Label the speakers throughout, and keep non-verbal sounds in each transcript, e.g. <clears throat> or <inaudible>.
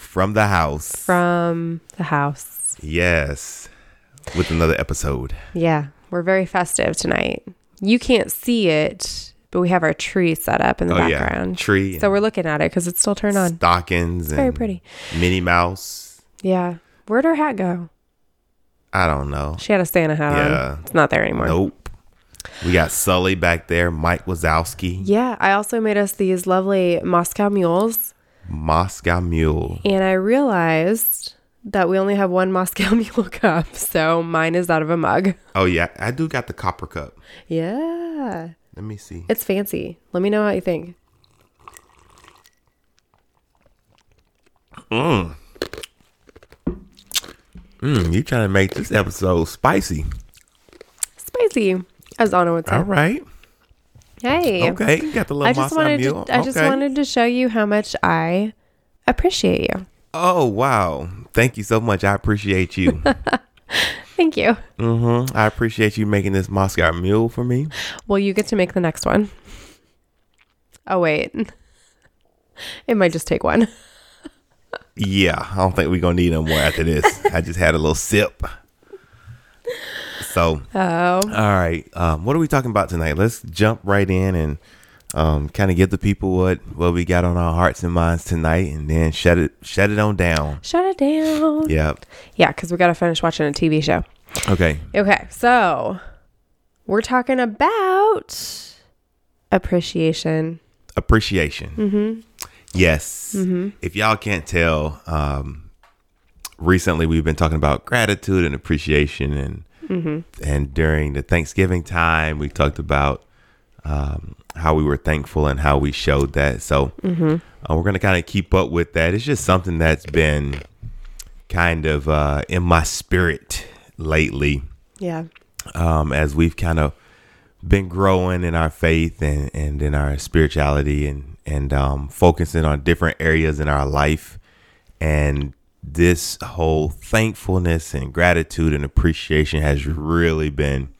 Speaker 1: from the house.
Speaker 2: From the house.
Speaker 1: Yes. With another episode.
Speaker 2: Yeah. We're very festive tonight. You can't see it, but we have our tree set up in the oh, background.
Speaker 1: Yeah. Tree.
Speaker 2: So we're looking at it because it's still turned on.
Speaker 1: Stockings.
Speaker 2: It's very pretty.
Speaker 1: Minnie Mouse.
Speaker 2: Yeah. Where'd her hat go?
Speaker 1: I don't know.
Speaker 2: She had a Santa hat yeah. on. It's not there anymore.
Speaker 1: Nope. We got Sully back there, Mike Wazowski.
Speaker 2: Yeah, I also made us these lovely Moscow mules.
Speaker 1: Moscow mule.
Speaker 2: And I realized that we only have one Moscow <laughs> mule cup, so mine is out of a mug.
Speaker 1: Oh yeah, I do got the copper cup.
Speaker 2: Yeah.
Speaker 1: Let me see.
Speaker 2: It's fancy. Let me know what you think.
Speaker 1: Mmm. Mm, you trying to make this episode spicy.
Speaker 2: Spicy, as Anna would say.
Speaker 1: All right.
Speaker 2: Hey.
Speaker 1: Okay, you got the little I just
Speaker 2: wanted
Speaker 1: mule.
Speaker 2: To, I just wanted to show you how much I appreciate you.
Speaker 1: Oh wow! Thank you so much. I appreciate you. <laughs>
Speaker 2: Thank you.
Speaker 1: Mm-hmm. I appreciate you making this Moscow Mule for me.
Speaker 2: Well, you get to make the next one. Oh wait, it might just take one.
Speaker 1: Yeah, I don't think we're gonna need no more after this. <laughs> I just had a little sip. So,
Speaker 2: oh, all
Speaker 1: right. Um, what are we talking about tonight? Let's jump right in and um, kind of give the people what what we got on our hearts and minds tonight, and then shut it shut it on down.
Speaker 2: Shut it down.
Speaker 1: Yep.
Speaker 2: Yeah, because we got to finish watching a TV show.
Speaker 1: Okay.
Speaker 2: Okay, so we're talking about appreciation.
Speaker 1: Appreciation.
Speaker 2: Mm-hmm.
Speaker 1: Yes.
Speaker 2: Mm-hmm.
Speaker 1: If y'all can't tell, um, recently we've been talking about gratitude and appreciation, and
Speaker 2: mm-hmm.
Speaker 1: and during the Thanksgiving time, we talked about um, how we were thankful and how we showed that. So
Speaker 2: mm-hmm.
Speaker 1: uh, we're gonna kind of keep up with that. It's just something that's been kind of uh, in my spirit lately.
Speaker 2: Yeah.
Speaker 1: Um, as we've kind of been growing in our faith and, and in our spirituality and and um, focusing on different areas in our life. And this whole thankfulness and gratitude and appreciation has really been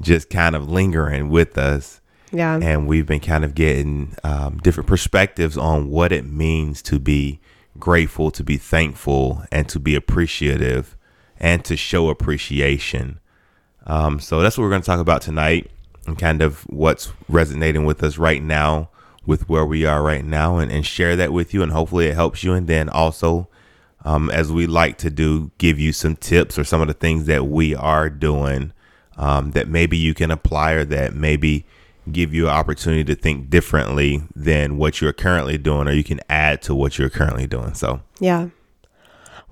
Speaker 1: just kind of lingering with us.
Speaker 2: Yeah.
Speaker 1: And we've been kind of getting um, different perspectives on what it means to be grateful, to be thankful, and to be appreciative and to show appreciation. Um, so that's what we're going to talk about tonight and kind of what's resonating with us right now with where we are right now and, and share that with you. And hopefully it helps you. And then also, um, as we like to do, give you some tips or some of the things that we are doing um, that maybe you can apply or that maybe give you an opportunity to think differently than what you're currently doing or you can add to what you're currently doing. So,
Speaker 2: yeah.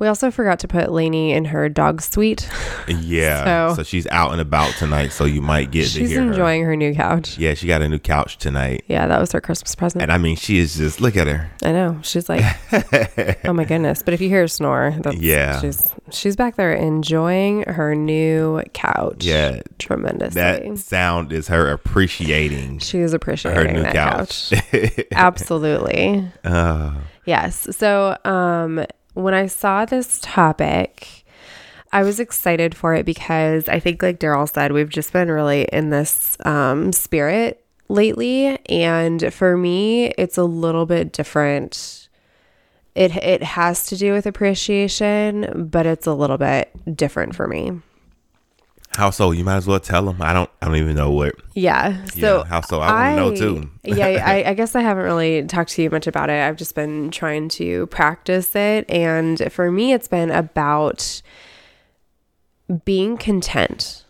Speaker 2: We also forgot to put Lainey in her dog suite.
Speaker 1: Yeah. <laughs> so, so, she's out and about tonight, so you might get
Speaker 2: she's
Speaker 1: to hear
Speaker 2: enjoying
Speaker 1: her.
Speaker 2: her new couch.
Speaker 1: Yeah, she got a new couch tonight.
Speaker 2: Yeah, that was her Christmas present.
Speaker 1: And I mean, she is just look at her.
Speaker 2: I know. She's like, <laughs> oh my goodness. But if you hear her snore, that's,
Speaker 1: yeah,
Speaker 2: she's she's back there enjoying her new couch.
Speaker 1: Yeah,
Speaker 2: tremendously.
Speaker 1: That sound is her appreciating.
Speaker 2: She is appreciating her new couch. couch. Absolutely. <laughs>
Speaker 1: Uh.
Speaker 2: Yes. So, um when I saw this topic, I was excited for it because I think, like Daryl said, we've just been really in this um, spirit lately. And for me, it's a little bit different. It, it has to do with appreciation, but it's a little bit different for me.
Speaker 1: How so? You might as well tell them. I don't. I don't even know what.
Speaker 2: Yeah. So
Speaker 1: yeah, how so? I to know too. <laughs>
Speaker 2: yeah. I, I guess I haven't really talked to you much about it. I've just been trying to practice it, and for me, it's been about being content.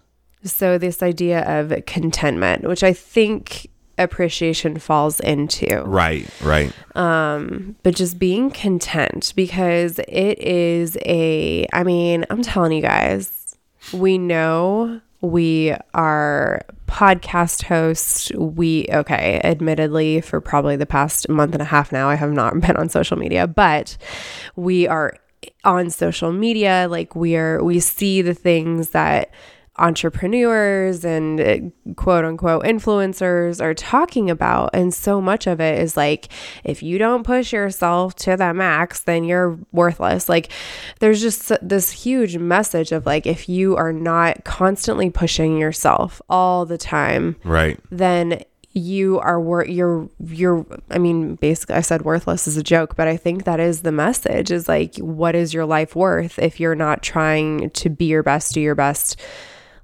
Speaker 2: So this idea of contentment, which I think appreciation falls into.
Speaker 1: Right. Right.
Speaker 2: Um, but just being content because it is a. I mean, I'm telling you guys we know we are podcast hosts. We, okay, admittedly, for probably the past month and a half now, I have not <laughs> been on social media, but we are on social media. Like we are, we see the things that entrepreneurs and uh, quote unquote influencers are talking about. And so much of it is like, if you don't push yourself to the max, then you're worthless. Like, there's just this huge message of like, if you are not constantly pushing yourself all the time,
Speaker 1: right,
Speaker 2: then you are worth you're you're i mean basically i said worthless is a joke but i think that is the message is like what is your life worth if you're not trying to be your best do your best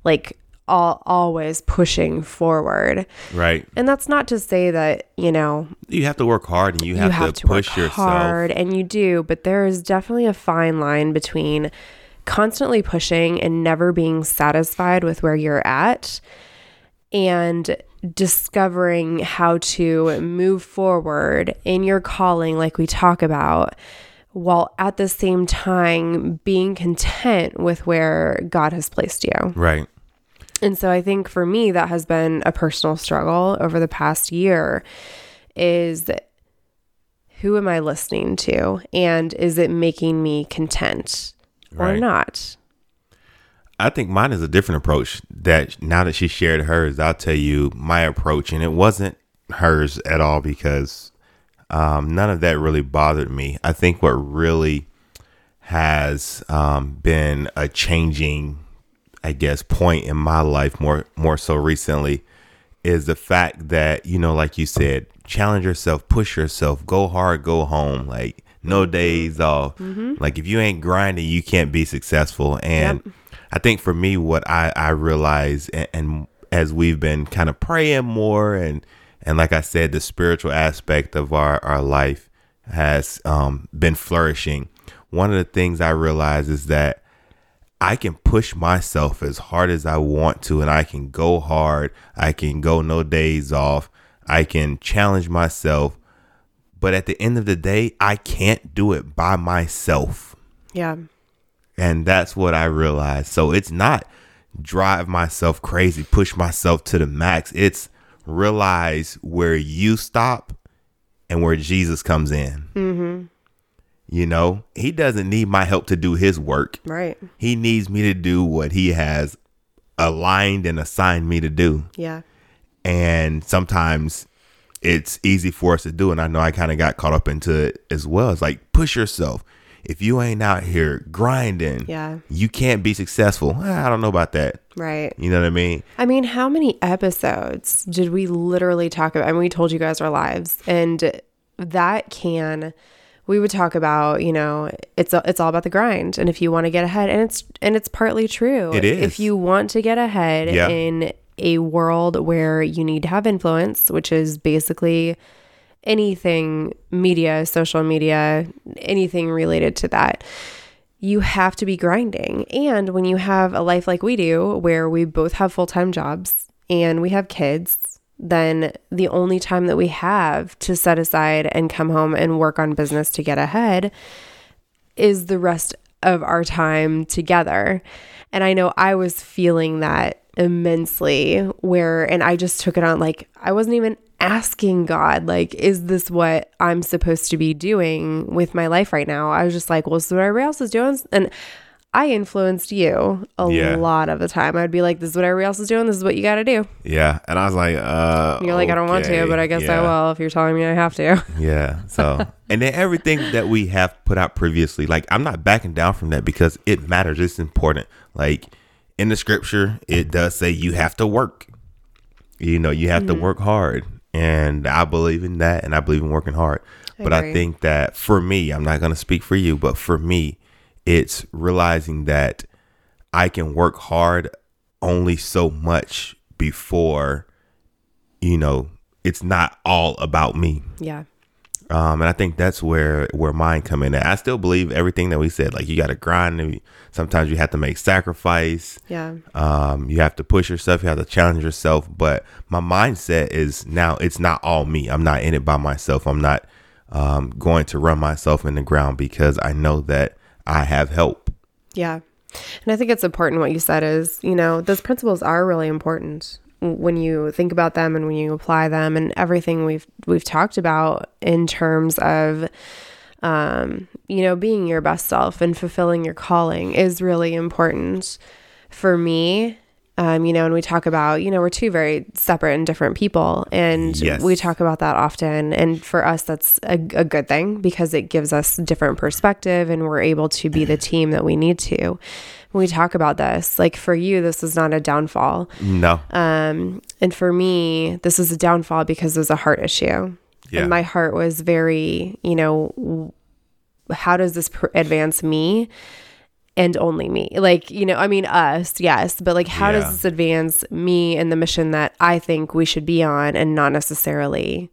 Speaker 2: like all, always pushing forward.
Speaker 1: Right.
Speaker 2: And that's not to say that, you know,
Speaker 1: you have to work hard and you have, you have to, to, push yourself. hard
Speaker 2: and you do, but there is definitely a fine line between constantly pushing and never being satisfied with where you're at and discovering how to move forward in your calling like we talk about while at the same time being content with where God has placed you.
Speaker 1: Right.
Speaker 2: And so I think for me that has been a personal struggle over the past year is who am I listening to and is it making me content right. or not?
Speaker 1: I think mine is a different approach that now that she shared hers, I'll tell you my approach and it wasn't hers at all because um, none of that really bothered me. I think what really has um, been a changing, I guess, point in my life more more so recently is the fact that you know, like you said, challenge yourself, push yourself, go hard, go home, like no mm-hmm. days off. Mm-hmm. Like if you ain't grinding, you can't be successful. And yep. I think for me, what I I realize, and, and as we've been kind of praying more and and like I said, the spiritual aspect of our, our life has um, been flourishing. One of the things I realize is that I can push myself as hard as I want to, and I can go hard. I can go no days off. I can challenge myself. But at the end of the day, I can't do it by myself.
Speaker 2: Yeah.
Speaker 1: And that's what I realized. So it's not drive myself crazy, push myself to the max. It's realize where you stop and where Jesus comes in.
Speaker 2: Mm-hmm.
Speaker 1: You know, he doesn't need my help to do his work.
Speaker 2: Right.
Speaker 1: He needs me to do what he has aligned and assigned me to do.
Speaker 2: Yeah.
Speaker 1: And sometimes it's easy for us to do. And I know I kind of got caught up into it as well. It's like push yourself if you ain't out here grinding,
Speaker 2: yeah,
Speaker 1: you can't be successful. I don't know about that.
Speaker 2: Right.
Speaker 1: You know what I mean?
Speaker 2: I mean, how many episodes did we literally talk about? I mean, we told you guys our lives, and that can we would talk about you know it's it's all about the grind and if you want to get ahead and it's and it's partly true
Speaker 1: it is
Speaker 2: if you want to get ahead yeah. in a world where you need to have influence which is basically anything media, social media, anything related to that. You have to be grinding. And when you have a life like we do, where we both have full time jobs and we have kids, then the only time that we have to set aside and come home and work on business to get ahead is the rest of our time together. And I know I was feeling that immensely where and I just took it on like I wasn't even asking God, like, is this what I'm supposed to be doing with my life right now? I was just like, well, this is what everybody else is doing. And I influenced you a
Speaker 1: Yeah.
Speaker 2: lot of the time. I'd be like, "This is what everybody else is doing. This is what you got to do."
Speaker 1: Yeah. And I was like, uh
Speaker 2: You're like, "I don't want to, but I guess I will if you're telling me I have to." <laughs>
Speaker 1: Yeah. So, and then everything that we have put out previously, like I'm not backing down from that because it matters. It's important. Like in the scripture, it does say you have to work. You know, you have to work hard. And I believe in that and I believe in working hard. but I think that for me, I'm not going to speak for you, but for me, it's realizing that I can work hard only so much before, you know, it's not all about me.
Speaker 2: yeah.
Speaker 1: Um, and I think that's where where mine come in. At. I still believe everything that we said. Like you got to grind. and Sometimes you have to make sacrifice.
Speaker 2: Yeah.
Speaker 1: Um, you have to push yourself. You have to challenge yourself. But my mindset is now it's not all me. I'm not in it by myself. I'm not um, going to run myself in the ground because I know that I have help.
Speaker 2: Yeah. And I think it's important what you said is, you know, those principles are really important when you think about them and when you apply them and everything we've we've talked about in terms of um, you know, being your best self and fulfilling your calling is really important for me. Um, you know, and we talk about, you know, we're two very separate and different people, and
Speaker 1: Yes.
Speaker 2: we talk about that often. And for us, that's a, a good thing because it gives us different perspective, and we're able to be the <clears throat> team that we need to. When we talk about this, like for you, this is not a downfall,
Speaker 1: No.
Speaker 2: um, and for me, this is a downfall because it was a heart issue.
Speaker 1: Yeah.
Speaker 2: And my heart was very, you know, w- how does this pr- advance me and only me? Like, you know, I mean, us, yes, but like, how
Speaker 1: Yeah.
Speaker 2: does this advance me and the mission that I think we should be on and not necessarily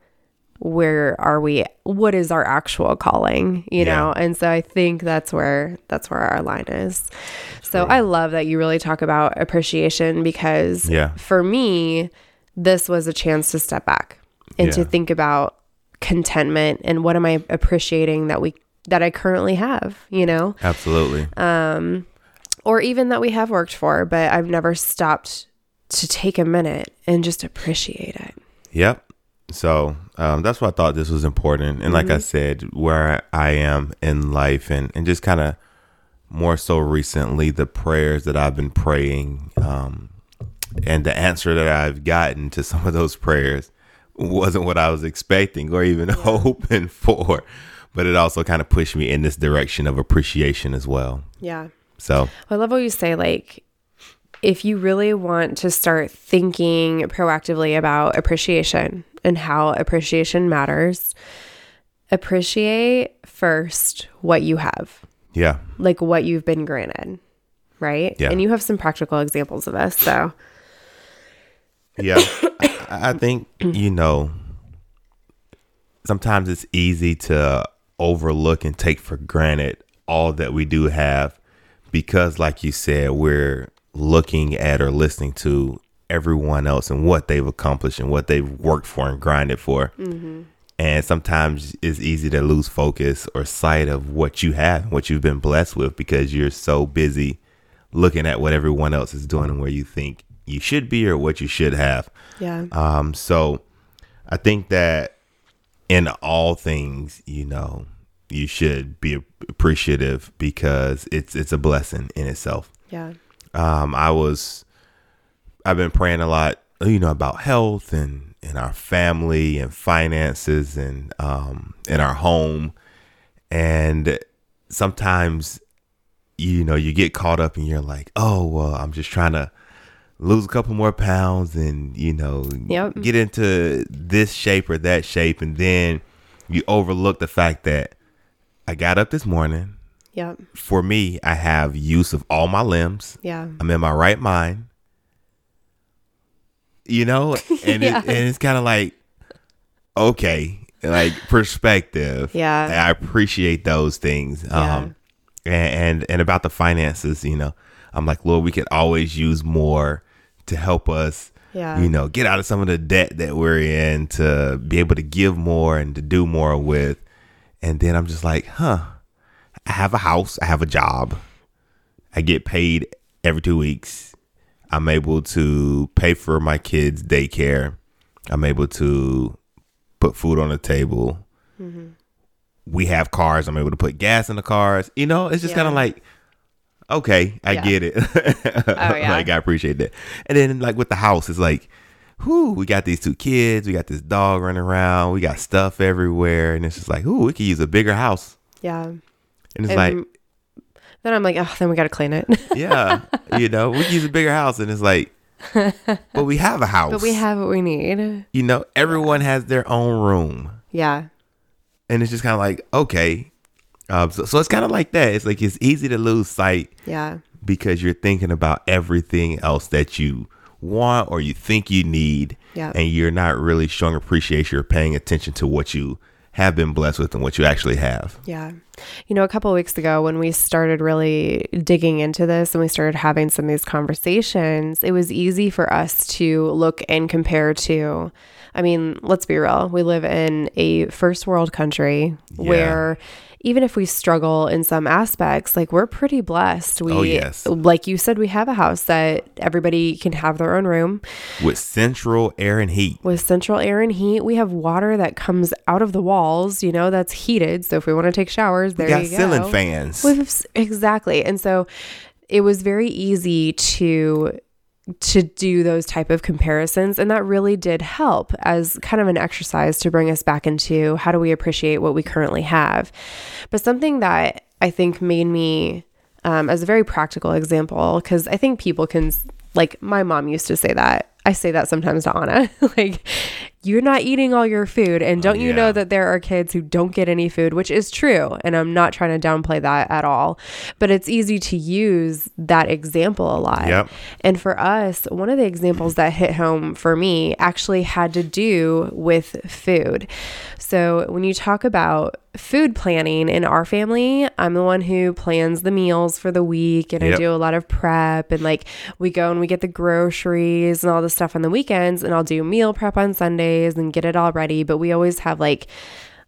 Speaker 2: where are we what is our actual calling you
Speaker 1: Yeah.
Speaker 2: know and so i think that's where that's where our line is so i love that you really talk about appreciation because
Speaker 1: Yeah.
Speaker 2: for me this was a chance to step back and to think about contentment and what am i appreciating that we that i currently have you know
Speaker 1: Absolutely.
Speaker 2: or even that we have worked for but i've never stopped to take a minute and just appreciate it
Speaker 1: Yep. So um, that's why I thought this was important. And like I said, where I am in life and, and just kind of more so recently, the prayers that I've been praying um, and the answer that I've gotten to some of those prayers wasn't what I was expecting or even <laughs> hoping for. But it also kind of pushed me in this direction of appreciation as well.
Speaker 2: yeah
Speaker 1: So,
Speaker 2: I love what you say, like, if you really want to start thinking proactively about appreciation and how appreciation matters, appreciate first what you have,
Speaker 1: yeah.
Speaker 2: like what you've been granted, right?
Speaker 1: Yeah.
Speaker 2: And you have some practical examples of this. So,
Speaker 1: Yeah, I, I think you know. Sometimes it's easy to overlook and take for granted all that we do have, because, like you said, we're looking at or listening to everyone else and what they've accomplished and what they've worked for and grinded for. And sometimes it's easy to lose focus or sight of what you have, what you've been blessed with, because you're so busy looking at what everyone else is doing and where you think you should be or what you should have.
Speaker 2: yeah.
Speaker 1: Um, so I think that in all things, you know, you should be appreciative because it's it's a blessing in itself.
Speaker 2: Yeah.
Speaker 1: Um, I was I've been praying a lot, you know, about health and and our family and finances and um in our home. And sometimes you know, you get caught up and you're like, "Oh, well, I'm just trying to lose a couple more pounds and, you know,
Speaker 2: Yep.
Speaker 1: get into this shape or that shape." And then you overlook the fact that I got up this morning.
Speaker 2: Yeah.
Speaker 1: For me, I have use of all my limbs.
Speaker 2: Yeah.
Speaker 1: I'm in my right mind. You know, <laughs> and
Speaker 2: Yeah.
Speaker 1: it, and it's kind of like okay, like perspective.
Speaker 2: Yeah.
Speaker 1: I appreciate those things. Um, and, and and about the finances, you know, I'm like, Lord, we could always use more to help us.
Speaker 2: Yeah.
Speaker 1: You know, get out of some of the debt that we're in to be able to give more and to do more with. And then I'm just like, huh, I have a house, I have a job, I get paid every two weeks. I'm able to pay for my kids' daycare. I'm able to put food on the table. Mm-hmm. We have cars. I'm able to put gas in the cars. You know, it's just
Speaker 2: Yeah.
Speaker 1: kind of like, okay, I
Speaker 2: Yeah.
Speaker 1: get it. <laughs>
Speaker 2: Oh, yeah.
Speaker 1: like I appreciate that. And then like with the house, it's like, whoo, we got these two kids, we got this dog running around, we got stuff everywhere, and it's just like, ooh, we could use a bigger house.
Speaker 2: Yeah.
Speaker 1: And it's
Speaker 2: And
Speaker 1: like,
Speaker 2: then I'm like, oh, then we got to clean it. <laughs>
Speaker 1: yeah, you know, we use a bigger house, and it's like, but we have a house.
Speaker 2: but we have what we need.
Speaker 1: you know, everyone has their own room.
Speaker 2: Yeah.
Speaker 1: and it's just kind of like okay um, so, so it's kind of like that it's like it's easy to lose sight
Speaker 2: Yeah.
Speaker 1: because you're thinking about everything else that you want or you think you need
Speaker 2: Yeah.
Speaker 1: and you're not really showing appreciation or paying attention to what you have been blessed with and what you actually have
Speaker 2: Yeah. You know, a couple of weeks ago when we started really digging into this and we started having some of these conversations, it was easy for us to look and compare to. I mean, let's be real. We live in a first world country
Speaker 1: Yeah.
Speaker 2: where even if we struggle in some aspects, like we're pretty blessed. We
Speaker 1: Oh, yes.
Speaker 2: like you said we have a house that everybody can have their own room
Speaker 1: with central air and heat
Speaker 2: with central air and heat. We have water that comes out of the walls, you know, that's heated. So if we want to take showers, there
Speaker 1: we got
Speaker 2: you
Speaker 1: ceiling
Speaker 2: go.
Speaker 1: fans
Speaker 2: With, exactly. And so it was very easy to to do those type of comparisons. And that really did help as kind of an exercise to bring us back into how do we appreciate what we currently have. But something that i think made me um, as a very practical example because i think people can like my mom used to say that. I say that sometimes to anna. <laughs> Like you're not eating all your food and don't you know that there are kids who don't get any food which is true and i'm not trying to downplay that at all. But it's easy to use that example a lot.
Speaker 1: Yep.
Speaker 2: and for us one of the examples that hit home for me actually had to do with food. So when you talk about food planning in our family i'm the one who plans the meals for the week and i do a lot of prep and like we go and we get the groceries and all the stuff on the weekends and i'll do meal prep on sundays and get it all ready but we always have like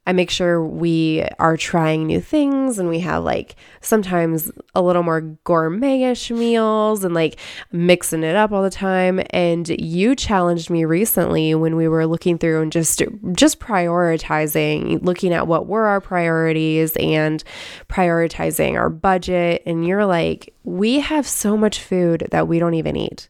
Speaker 2: I make sure we are trying new things and we have like sometimes a little more gourmetish meals and like mixing it up all the time. And you challenged me recently when we were looking through and just just prioritizing, looking at what were our priorities and prioritizing our budget. And you're like, we have so much food that we don't even eat.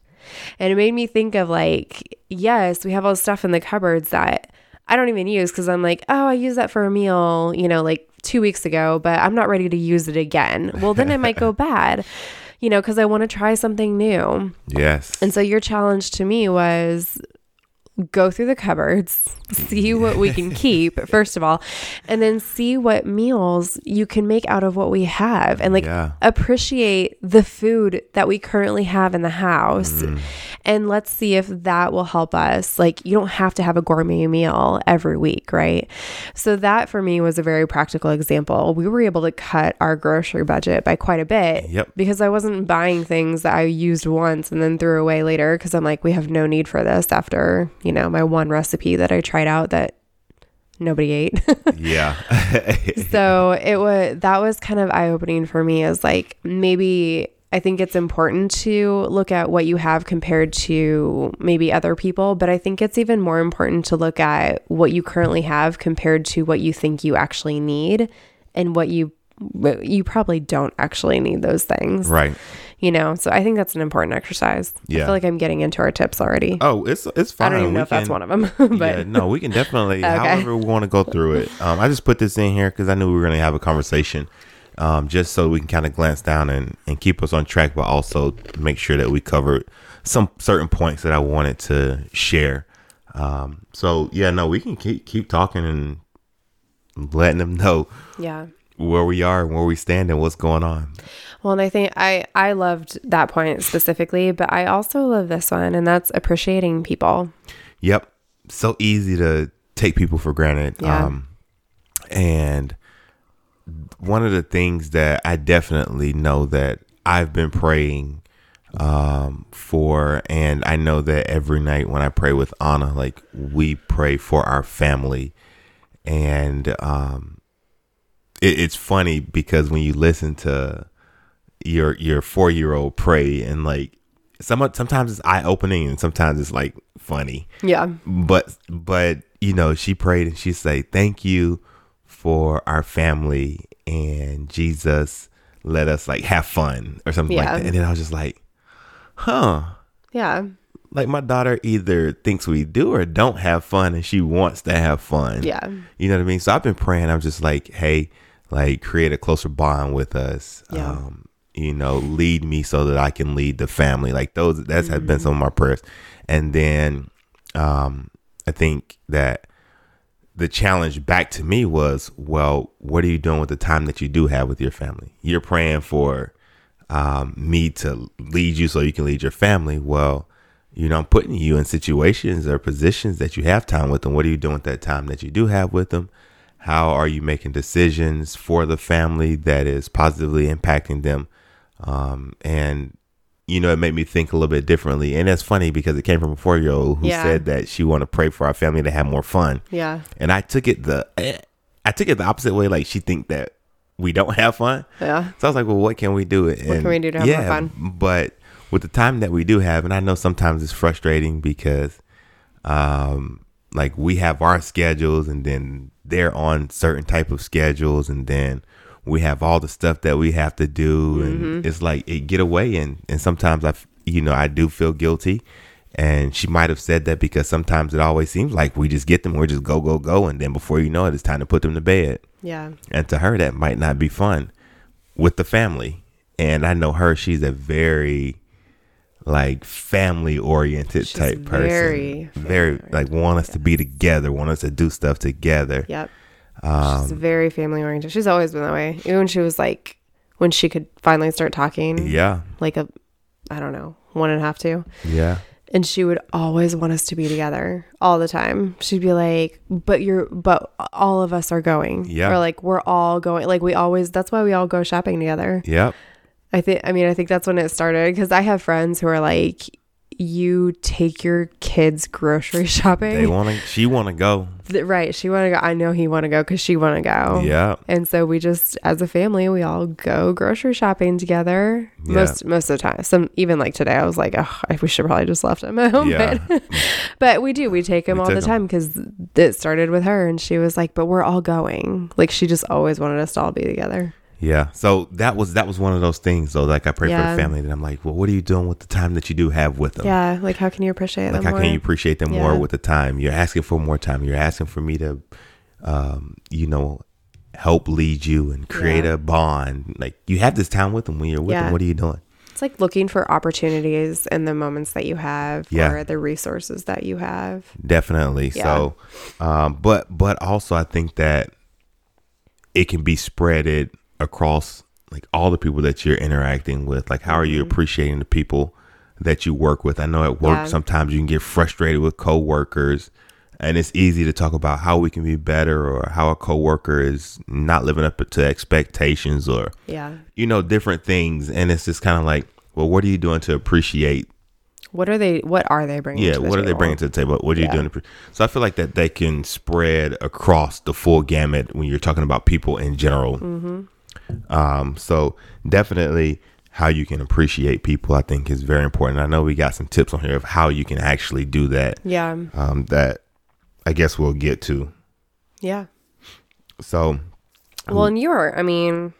Speaker 2: And it made me think of like, yes, we have all this stuff in the cupboards that I don't even use because I'm like, oh, I used that for a meal, you know, like two weeks ago, but I'm not ready to use it again. Well, then it might go <laughs> bad, you know, because I want to try something new.
Speaker 1: yes
Speaker 2: And so your challenge to me was go through the cupboards, see what we can <laughs> keep, first of all, and then see what meals you can make out of what we have and like
Speaker 1: Yeah.
Speaker 2: appreciate the food that we currently have in the house. Mm. And let's see if that will help us. Like, you don't have to have a gourmet meal every week, right? So, that for me was a very practical example. We were able to cut our grocery budget by quite a bit
Speaker 1: Yep.
Speaker 2: because I wasn't buying things that I used once and then threw away later because I'm like, we have no need for this after, you know, my one recipe that I tried out that nobody ate. <laughs>
Speaker 1: yeah <laughs>
Speaker 2: so it was that was kind of eye opening for me as like maybe I think it's important to look at what you have compared to maybe other people, but I think it's even more important to look at what you currently have compared to what you think you actually need and what you you probably don't actually need those things.
Speaker 1: right
Speaker 2: You know, so I think that's an important exercise.
Speaker 1: Yeah.
Speaker 2: I feel like I'm getting into our tips already.
Speaker 1: oh it's it's fine
Speaker 2: I don't even know
Speaker 1: We
Speaker 2: if that's one of them, <laughs> but
Speaker 1: yeah, no, we can definitely, <laughs>
Speaker 2: Okay.
Speaker 1: however we want to go through it. Um, I just put this in here because I knew we were going to have a conversation, um, just so we can kind of glance down and, and keep us on track, but also make sure that we covered some certain points that I wanted to share. Um, so yeah, no, we can keep keep talking and letting them know
Speaker 2: yeah.
Speaker 1: Where we are and where we stand and what's going on.
Speaker 2: Well, and I think I I loved that point specifically, but I also love this one, and that's appreciating people.
Speaker 1: Yep. So easy to take people for granted.
Speaker 2: Yeah.
Speaker 1: Um, and one of the things that I definitely know that I've been praying um, for, and I know that every night when I pray with Anna, like we pray for our family. And um, it, it's funny because when you listen to your your four year old pray and like some sometimes it's eye opening and sometimes it's like funny
Speaker 2: Yeah.
Speaker 1: but but you know she prayed and she say thank you for our family and jesus let us like have fun or something
Speaker 2: Yeah.
Speaker 1: like that. And then I was just like, huh.
Speaker 2: Yeah.
Speaker 1: Like my daughter either thinks we do or don't have fun and she wants to have fun.
Speaker 2: Yeah.
Speaker 1: You know what I mean? So I've been praying. I'm just like, hey, like create a closer bond with us.
Speaker 2: Yeah.
Speaker 1: Um, you know, lead me so that I can lead the family. Like those that's have
Speaker 2: Mm-hmm.
Speaker 1: been some of my prayers. And then um I think that the challenge back to me was, well, what are you doing with the time that you do have with your family? You're praying for um, me to lead you so you can lead your family. Well, you know, I'm putting you in situations or positions that you have time with them. What are you doing with that time that you do have with them? How are you making decisions for the family that is positively impacting them? Um, and you know, it made me think a little bit differently. And that's funny because it came from a four year old who
Speaker 2: Yeah.
Speaker 1: said that she wanted to pray for our family to have more fun.
Speaker 2: Yeah.
Speaker 1: And I took it the I took it the opposite way. Like she think that we don't have fun.
Speaker 2: Yeah.
Speaker 1: So I was like, well, what can we do? And,
Speaker 2: can we do to have more fun?
Speaker 1: But with the time that we do have, and I know sometimes it's frustrating because, um, like we have our schedules, and then they're on certain type of schedules, and then we have all the stuff that we have to do, and
Speaker 2: Mm-hmm.
Speaker 1: it's like it get away, and and sometimes I, you know, I do feel guilty. And she might have said that because sometimes it always seems like we just get them, we're just go, go, go. And then before you know it, it's time to put them to bed.
Speaker 2: Yeah.
Speaker 1: And to her, that might not be fun with the family. And I know her, she's a very like family oriented type person.
Speaker 2: very
Speaker 1: very like want us to be together, want us to do stuff together.
Speaker 2: Yep.
Speaker 1: Um,
Speaker 2: She's very family oriented. She's always been that way. Even when she was like, when she could finally start talking,
Speaker 1: Yeah.
Speaker 2: like a, I don't know, one and a half, two.
Speaker 1: Yeah.
Speaker 2: And she would always want us to be together all the time. She'd be like, but you're, but all of us are going.
Speaker 1: Yeah.
Speaker 2: Or like, we're all going. Like, we always, that's why we all go shopping together.
Speaker 1: Yep.
Speaker 2: I think, I mean, I think that's when it started because I have friends who are like, you take your kids grocery <laughs> shopping.
Speaker 1: They want to, she want to go.
Speaker 2: Right. She want to go. I know he want to go because she want to go.
Speaker 1: Yeah.
Speaker 2: And so we just, as a family, we all go grocery shopping together.
Speaker 1: Yeah.
Speaker 2: Most most of the time. Some even like today, I was like, oh, I, we should probably just left him at home.
Speaker 1: Yeah.
Speaker 2: But, <laughs> but we do. We take him
Speaker 1: We
Speaker 2: all
Speaker 1: took
Speaker 2: the time because it started with her, and she was like, "But we're all going." Like she just always wanted us to all be together.
Speaker 1: Yeah. So that was, that was one of those things. though. like I pray for the family and I'm like, well, what are you doing with the time that you do have with them?
Speaker 2: Yeah. Like how can you appreciate
Speaker 1: like
Speaker 2: them
Speaker 1: how
Speaker 2: more?
Speaker 1: can you appreciate them more with the time you're asking for more time you're asking for me to um you know help lead you and create
Speaker 2: Yeah.
Speaker 1: a bond like you have this time with them when you're with
Speaker 2: Yeah.
Speaker 1: them what are you doing
Speaker 2: It's like looking for opportunities in the moments that you have
Speaker 1: Yeah.
Speaker 2: or the resources that you have.
Speaker 1: definitely
Speaker 2: Yeah.
Speaker 1: so um but but also i think that it can be spreaded across like all the people that you're interacting with like how are you appreciating the people that you work with i know at work
Speaker 2: Yeah.
Speaker 1: sometimes you can get frustrated with coworkers and it's easy to talk about how we can be better or how a coworker is not living up to expectations or
Speaker 2: Yeah.
Speaker 1: you know different things and it's just kind of like well what are you doing to appreciate
Speaker 2: What are they? What are they bringing?
Speaker 1: yeah
Speaker 2: to the
Speaker 1: what are they bringing to the table what are you
Speaker 2: Yeah.
Speaker 1: doing to, so i feel like that they can spread across the full gamut when you're talking about people in general
Speaker 2: Mm-hmm.
Speaker 1: Um so definitely how you can appreciate people i think is very important i know we got some tips on here of how you can actually do that
Speaker 2: Yeah.
Speaker 1: um that i guess we'll get to
Speaker 2: Yeah.
Speaker 1: so
Speaker 2: Well, and you're, I mean,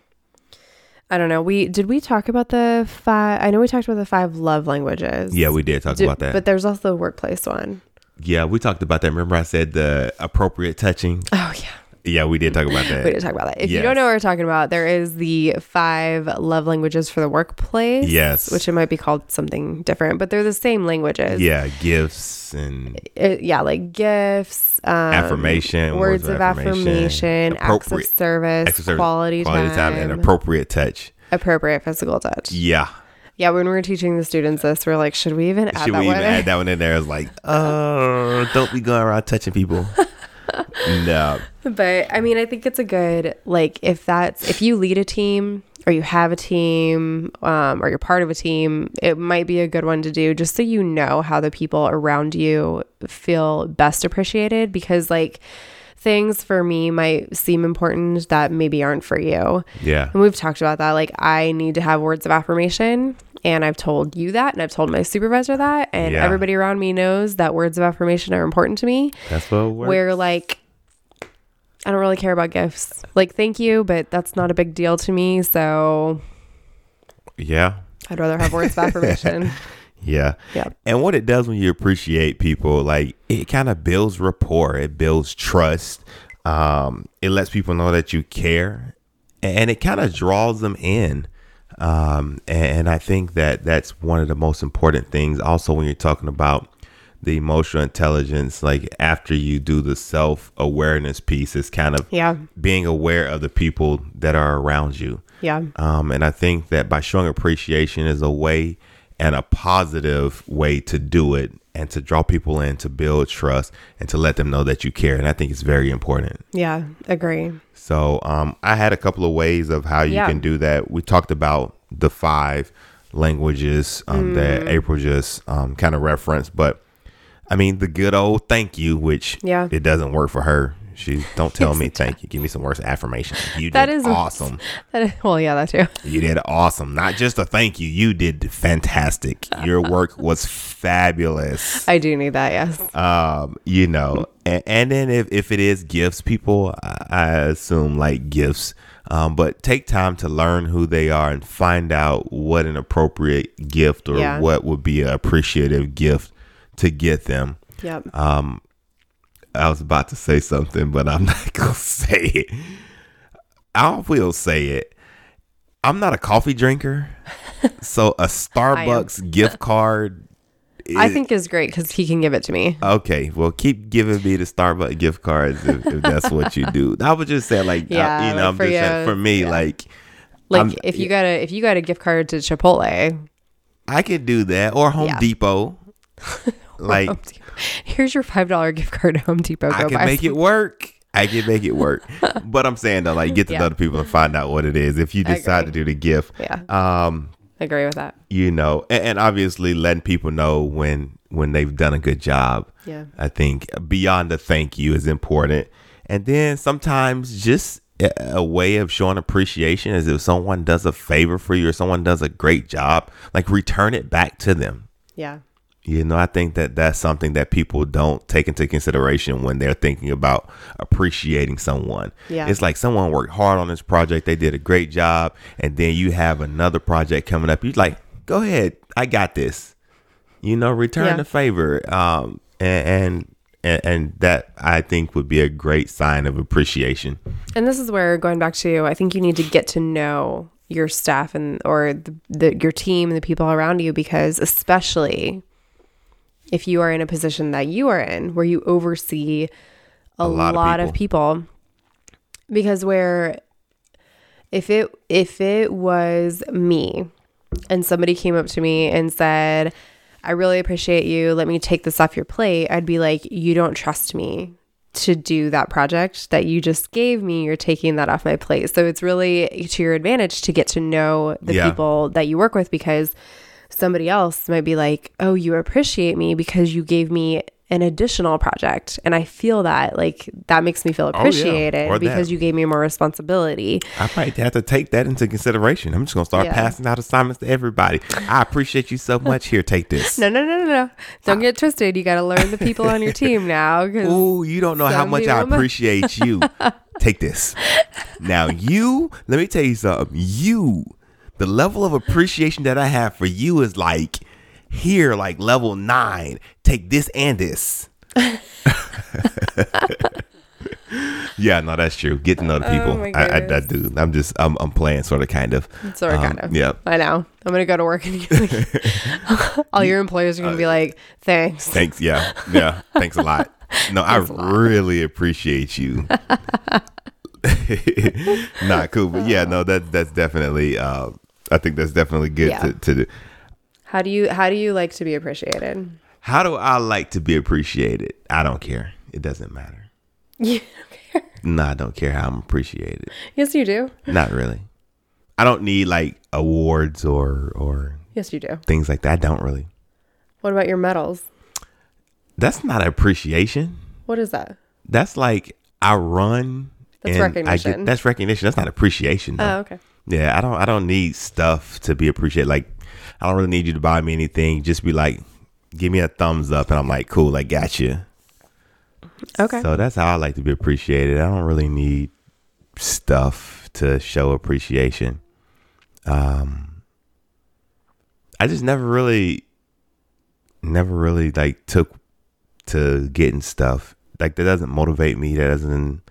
Speaker 2: I don't know. We did we talk about the five? I know we talked about the five love languages.
Speaker 1: yeah we did talk
Speaker 2: Did-
Speaker 1: about that
Speaker 2: But there's also the workplace one.
Speaker 1: yeah we talked about that remember i said the appropriate touching
Speaker 2: Oh yeah,
Speaker 1: yeah we did talk about that
Speaker 2: we did talk about that. If you don't know what we're talking about, there is the five love languages for the workplace.
Speaker 1: Yes.
Speaker 2: which it might be called something different, but they're the same languages.
Speaker 1: yeah gifts and
Speaker 2: It- yeah, like gifts, um,
Speaker 1: affirmation
Speaker 2: words, of affirmation, acts of
Speaker 1: appropriate
Speaker 2: service,
Speaker 1: exercise,
Speaker 2: quality, time,
Speaker 1: and appropriate touch
Speaker 2: appropriate physical touch.
Speaker 1: yeah
Speaker 2: Yeah, when we were teaching the students this, we are like, should we even add
Speaker 1: should
Speaker 2: that
Speaker 1: we
Speaker 2: one?
Speaker 1: even add that one in there it's like <laughs> oh don't be going around touching people <laughs> no.
Speaker 2: But I mean, I think it's a good like if that's if you lead a team or you have a team um, or you're part of a team, it might be a good one to do just so you know how the people around you feel best appreciated because like things for me might seem important that maybe aren't for you.
Speaker 1: yeah
Speaker 2: And we've talked about that. Like, I need to have words of affirmation. And I've told you that. And I've told my supervisor that. And
Speaker 1: Yeah.
Speaker 2: everybody around me knows that words of affirmation are important to me
Speaker 1: that's what works.
Speaker 2: where like I don't really care about gifts. Like, thank you, but that's not a big deal to me. So
Speaker 1: Yeah.
Speaker 2: I'd rather have words of <laughs> affirmation.
Speaker 1: Yeah. And what it does when you appreciate people, like it kind of builds rapport, it builds trust. Um, it lets people know that you care and it kind of draws them in. Um, and I think that that's one of the most important things. Also, when you're talking about the emotional intelligence, like after you do the self awareness piece, is kind of
Speaker 2: Yeah.
Speaker 1: being aware of the people that are around you.
Speaker 2: Yeah.
Speaker 1: Um, and I think that by showing appreciation is a way and a positive way to do it and to draw people in to build trust and to let them know that you care. And I think it's very important.
Speaker 2: Yeah. Agree.
Speaker 1: So um, I had a couple of ways of how you
Speaker 2: Yeah.
Speaker 1: can do that. We talked about the five languages um, that
Speaker 2: Mm.
Speaker 1: April just um, kind of referenced, but I mean the good old thank you, which
Speaker 2: Yeah.
Speaker 1: it doesn't work for her. She don't tell me thank you. Give me some words of affirmation. You
Speaker 2: That
Speaker 1: did
Speaker 2: is-
Speaker 1: awesome. <laughs>
Speaker 2: That is, well, yeah, that too.
Speaker 1: You did awesome. Not just a thank you. You did fantastic. Your work was fabulous.
Speaker 2: I do need that. Yes.
Speaker 1: Um, you know, and, and then if, if it is gifts, people, I, I assume like gifts. Um, but take time to learn who they are and find out what an appropriate gift or
Speaker 2: Yeah.
Speaker 1: what would be an appreciative gift to get them.
Speaker 2: Yep.
Speaker 1: Um, I was about to say something, but I'm <laughs> not gonna say it. I will say it. I'm not a coffee drinker, <laughs> so a Starbucks gift card.
Speaker 2: I think is great because he can give it to me.
Speaker 1: Okay, well, keep giving me the Starbucks gift cards if, if that's what you do. <laughs> I would just say, like,
Speaker 2: Yeah,
Speaker 1: I, you know, I'm
Speaker 2: for
Speaker 1: just saying,
Speaker 2: you,
Speaker 1: for me,
Speaker 2: yeah.
Speaker 1: like,
Speaker 2: Like
Speaker 1: I'm-
Speaker 2: if you got a if you got a gift card to Chipotle,
Speaker 1: I could do that or Home
Speaker 2: Yeah.
Speaker 1: Depot. like,
Speaker 2: Home Depot. <laughs> here's your five dollar gift card to Home Depot.
Speaker 1: I can make
Speaker 2: some-
Speaker 1: it work. I can make it work. <laughs> but I'm saying though, like, get to
Speaker 2: Yeah.
Speaker 1: know the people and find out what it is. If you decide to do the gift,
Speaker 2: Yeah,
Speaker 1: um,
Speaker 2: agree with that.
Speaker 1: you know, and, and obviously letting people know when when they've done a good job.
Speaker 2: Yeah.
Speaker 1: I think beyond the thank you is important. And then sometimes just a, a way of showing appreciation is if someone does a favor for you or someone does a great job, like return it back to them.
Speaker 2: Yeah.
Speaker 1: You know, I think that that's something that people don't take into consideration when they're thinking about appreciating someone.
Speaker 2: Yeah.
Speaker 1: It's like someone worked hard on this project, they did a great job, and then you have another project coming up. You're like, go ahead, I got this. You know, return
Speaker 2: Yeah.
Speaker 1: the favor. Um, and, and and that I think would be a great sign of appreciation.
Speaker 2: And this is where going back to I think you need to get to know your staff and or the, the your team and the people around you because especially if you are in a position that you are in where you oversee a,
Speaker 1: lot
Speaker 2: lot,
Speaker 1: of
Speaker 2: of, people. because where if it if it was me and somebody came up to me and said I really appreciate you. Let me take this off your plate. I'd be like, you don't trust me to do that project that you just gave me. You're taking that off my plate. So it's really to your advantage to get to know the
Speaker 1: Yeah.
Speaker 2: people that you work with because somebody else might be like, oh, you appreciate me because you gave me an additional project. And I feel that like that makes me feel
Speaker 1: Oh, yeah.
Speaker 2: appreciated
Speaker 1: that.
Speaker 2: because you gave me more responsibility.
Speaker 1: I might have to take that into consideration. I'm just gonna start
Speaker 2: Yeah.
Speaker 1: passing out assignments to everybody. I appreciate you so <laughs> much. Here, take this.
Speaker 2: No, no, no, no, no. Don't get twisted. You got to learn the people on your <laughs> team now.
Speaker 1: Ooh, you don't know how much I appreciate you. <laughs> Take this. Now, you, let me tell you something. You, the level of appreciation that I have for you is like here, like level nine. Take this and this. <laughs> yeah, no, that's true. Get to know the people.
Speaker 2: Oh
Speaker 1: I, I, I do. I'm just, I'm, I'm playing sort of, kind of.
Speaker 2: Sort of,
Speaker 1: Um,
Speaker 2: kind of.
Speaker 1: Yeah.
Speaker 2: I know. I'm gonna go to work and you're <laughs> all your employers are gonna be like, "Thanks."
Speaker 1: Thanks. Yeah. Yeah. Thanks a lot. No, I really appreciate you. <laughs> Not cool, but yeah, no, that that's definitely. Uh, I think that's definitely good
Speaker 2: Yeah.
Speaker 1: to, to do.
Speaker 2: How do you How do you like to be appreciated?
Speaker 1: How do I like to be appreciated? I don't care. It doesn't matter. <laughs>
Speaker 2: You don't care.
Speaker 1: No, I don't care how I'm appreciated.
Speaker 2: Yes, you do.
Speaker 1: Not really. I don't need like awards or or
Speaker 2: Yes, you do.
Speaker 1: things like that. I don't really.
Speaker 2: What about your medals?
Speaker 1: That's not appreciation.
Speaker 2: What is that?
Speaker 1: That's like I run.
Speaker 2: That's
Speaker 1: and I
Speaker 2: recognition.
Speaker 1: get, that's recognition. That's not appreciation. Though.
Speaker 2: Oh, okay.
Speaker 1: Yeah, I don't I don't need stuff to be appreciated. Like I don't really need you to buy me anything. Just be like, give me a thumbs up and I'm like, cool, I got you.
Speaker 2: Okay.
Speaker 1: So that's how I like to be appreciated. I don't really need stuff to show appreciation. Um, I just never really, never really like took to getting stuff. Like that doesn't motivate me. That doesn't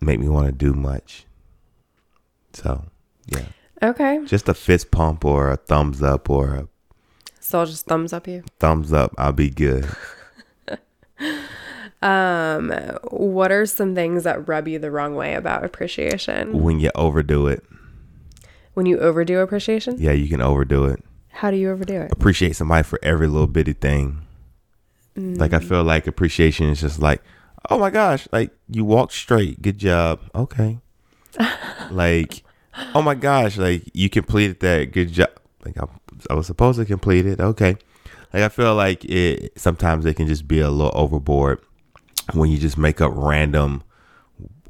Speaker 1: make me want to do much. So yeah,
Speaker 2: Okay.
Speaker 1: just a fist pump or a thumbs up or a
Speaker 2: So I'll just thumbs up you.
Speaker 1: thumbs up. I'll be good. <laughs>
Speaker 2: Um, what are some things that rub you the wrong way about appreciation?
Speaker 1: When you overdo it,
Speaker 2: When you overdo appreciation?
Speaker 1: yeah, you can overdo it.
Speaker 2: How do you overdo it?
Speaker 1: appreciate somebody for every little bitty thing. Like I feel like appreciation is just like, oh my gosh, like you walked straight, good job, okay. Like, oh my gosh, like you completed that, good job. Like I, I was supposed to complete it, okay. Like I feel like it sometimes it can just be a little overboard when you just make up random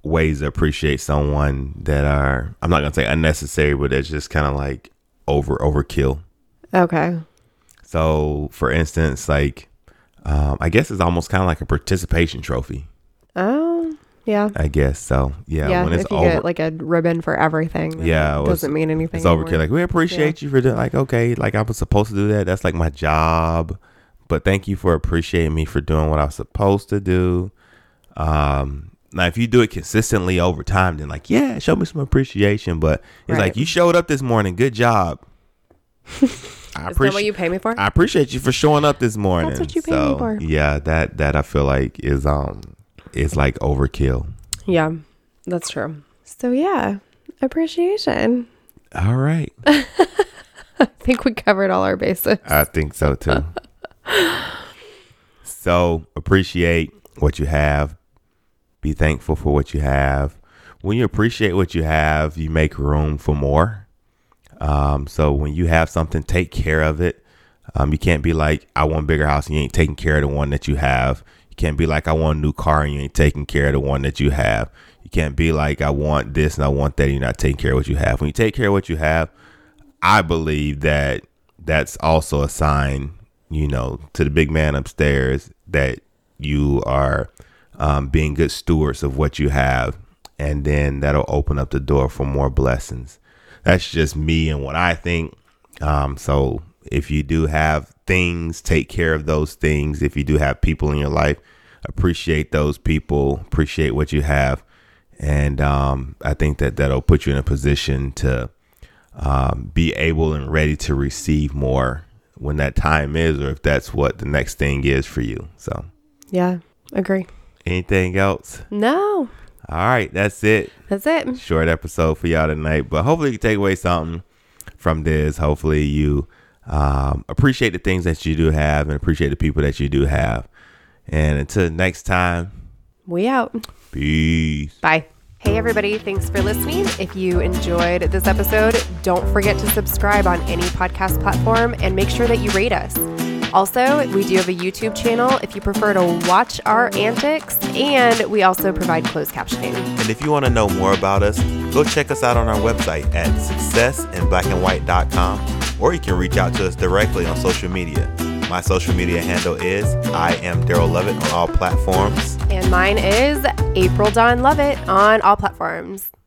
Speaker 1: ways to appreciate someone that are I'm not gonna say unnecessary, but it's just kind of like over overkill.
Speaker 2: Okay.
Speaker 1: So, for instance, like, um, I guess it's almost kind of like a participation trophy.
Speaker 2: Oh, yeah.
Speaker 1: I guess so. Yeah,
Speaker 2: Yeah.
Speaker 1: when it's
Speaker 2: if you
Speaker 1: over,
Speaker 2: get like a ribbon for everything,
Speaker 1: Yeah,
Speaker 2: it doesn't mean anything.
Speaker 1: it's overkill. Like, we appreciate you for doing. Like, okay, like I was supposed to do that. That's like my job. But thank you for appreciating me for doing what I was supposed to do. Um, now, if you do it consistently over time, then like, yeah, show me some appreciation. But it's
Speaker 2: Right.
Speaker 1: like you showed up this morning. Good job. <laughs> I
Speaker 2: Is that what you pay me for?
Speaker 1: I appreciate you for showing up this morning.
Speaker 2: That's what you pay me for.
Speaker 1: Yeah, that that I feel like is um is like overkill.
Speaker 2: yeah, that's true. So yeah, appreciation.
Speaker 1: All right. <laughs>
Speaker 2: I think we covered all our bases.
Speaker 1: I think so too. <laughs> so appreciate what you have. Be thankful for what you have. When you appreciate what you have, you make room for more. Um, so when you have something, take care of it. Um, you can't be like, I want a bigger house and you ain't taking care of the one that you have. Can't be like, I want a new car and you ain't taking care of the one that you have. You can't be like, I want this and I want that and you're not taking care of what you have. When you take care of what you have, I believe that that's also a sign, you know, to the big man upstairs that you are um, being good stewards of what you have. And then that'll open up the door for more blessings. That's just me and what I think. Um, so if you do have things, take care of those things. If you do have people in your life, appreciate those people, appreciate what you have. And um, I think that that'll put you in a position to um, be able and ready to receive more when that time is, or if that's what the next thing is for you. So,
Speaker 2: Yeah, agree.
Speaker 1: anything else?
Speaker 2: No,
Speaker 1: All right, that's it.
Speaker 2: that's it.
Speaker 1: Short episode for y'all tonight, but hopefully you take away something from this. Hopefully you um, appreciate the things that you do have and appreciate the people that you do have. And until next time,
Speaker 2: We out.
Speaker 1: peace.
Speaker 2: Bye. Hey, everybody. Thanks for listening. If you enjoyed this episode, don't forget to subscribe on any podcast platform and make sure that you rate us. Also, we do have a YouTube channel if you prefer to watch our antics, and we also provide closed captioning.
Speaker 1: And if you want to know more about us, go check us out on our website at successinblackandwhite.com or you can reach out to us directly on social media. My social media handle is I am Daryl Lovett on all platforms.
Speaker 2: And mine is April Dawn Lovett on all platforms.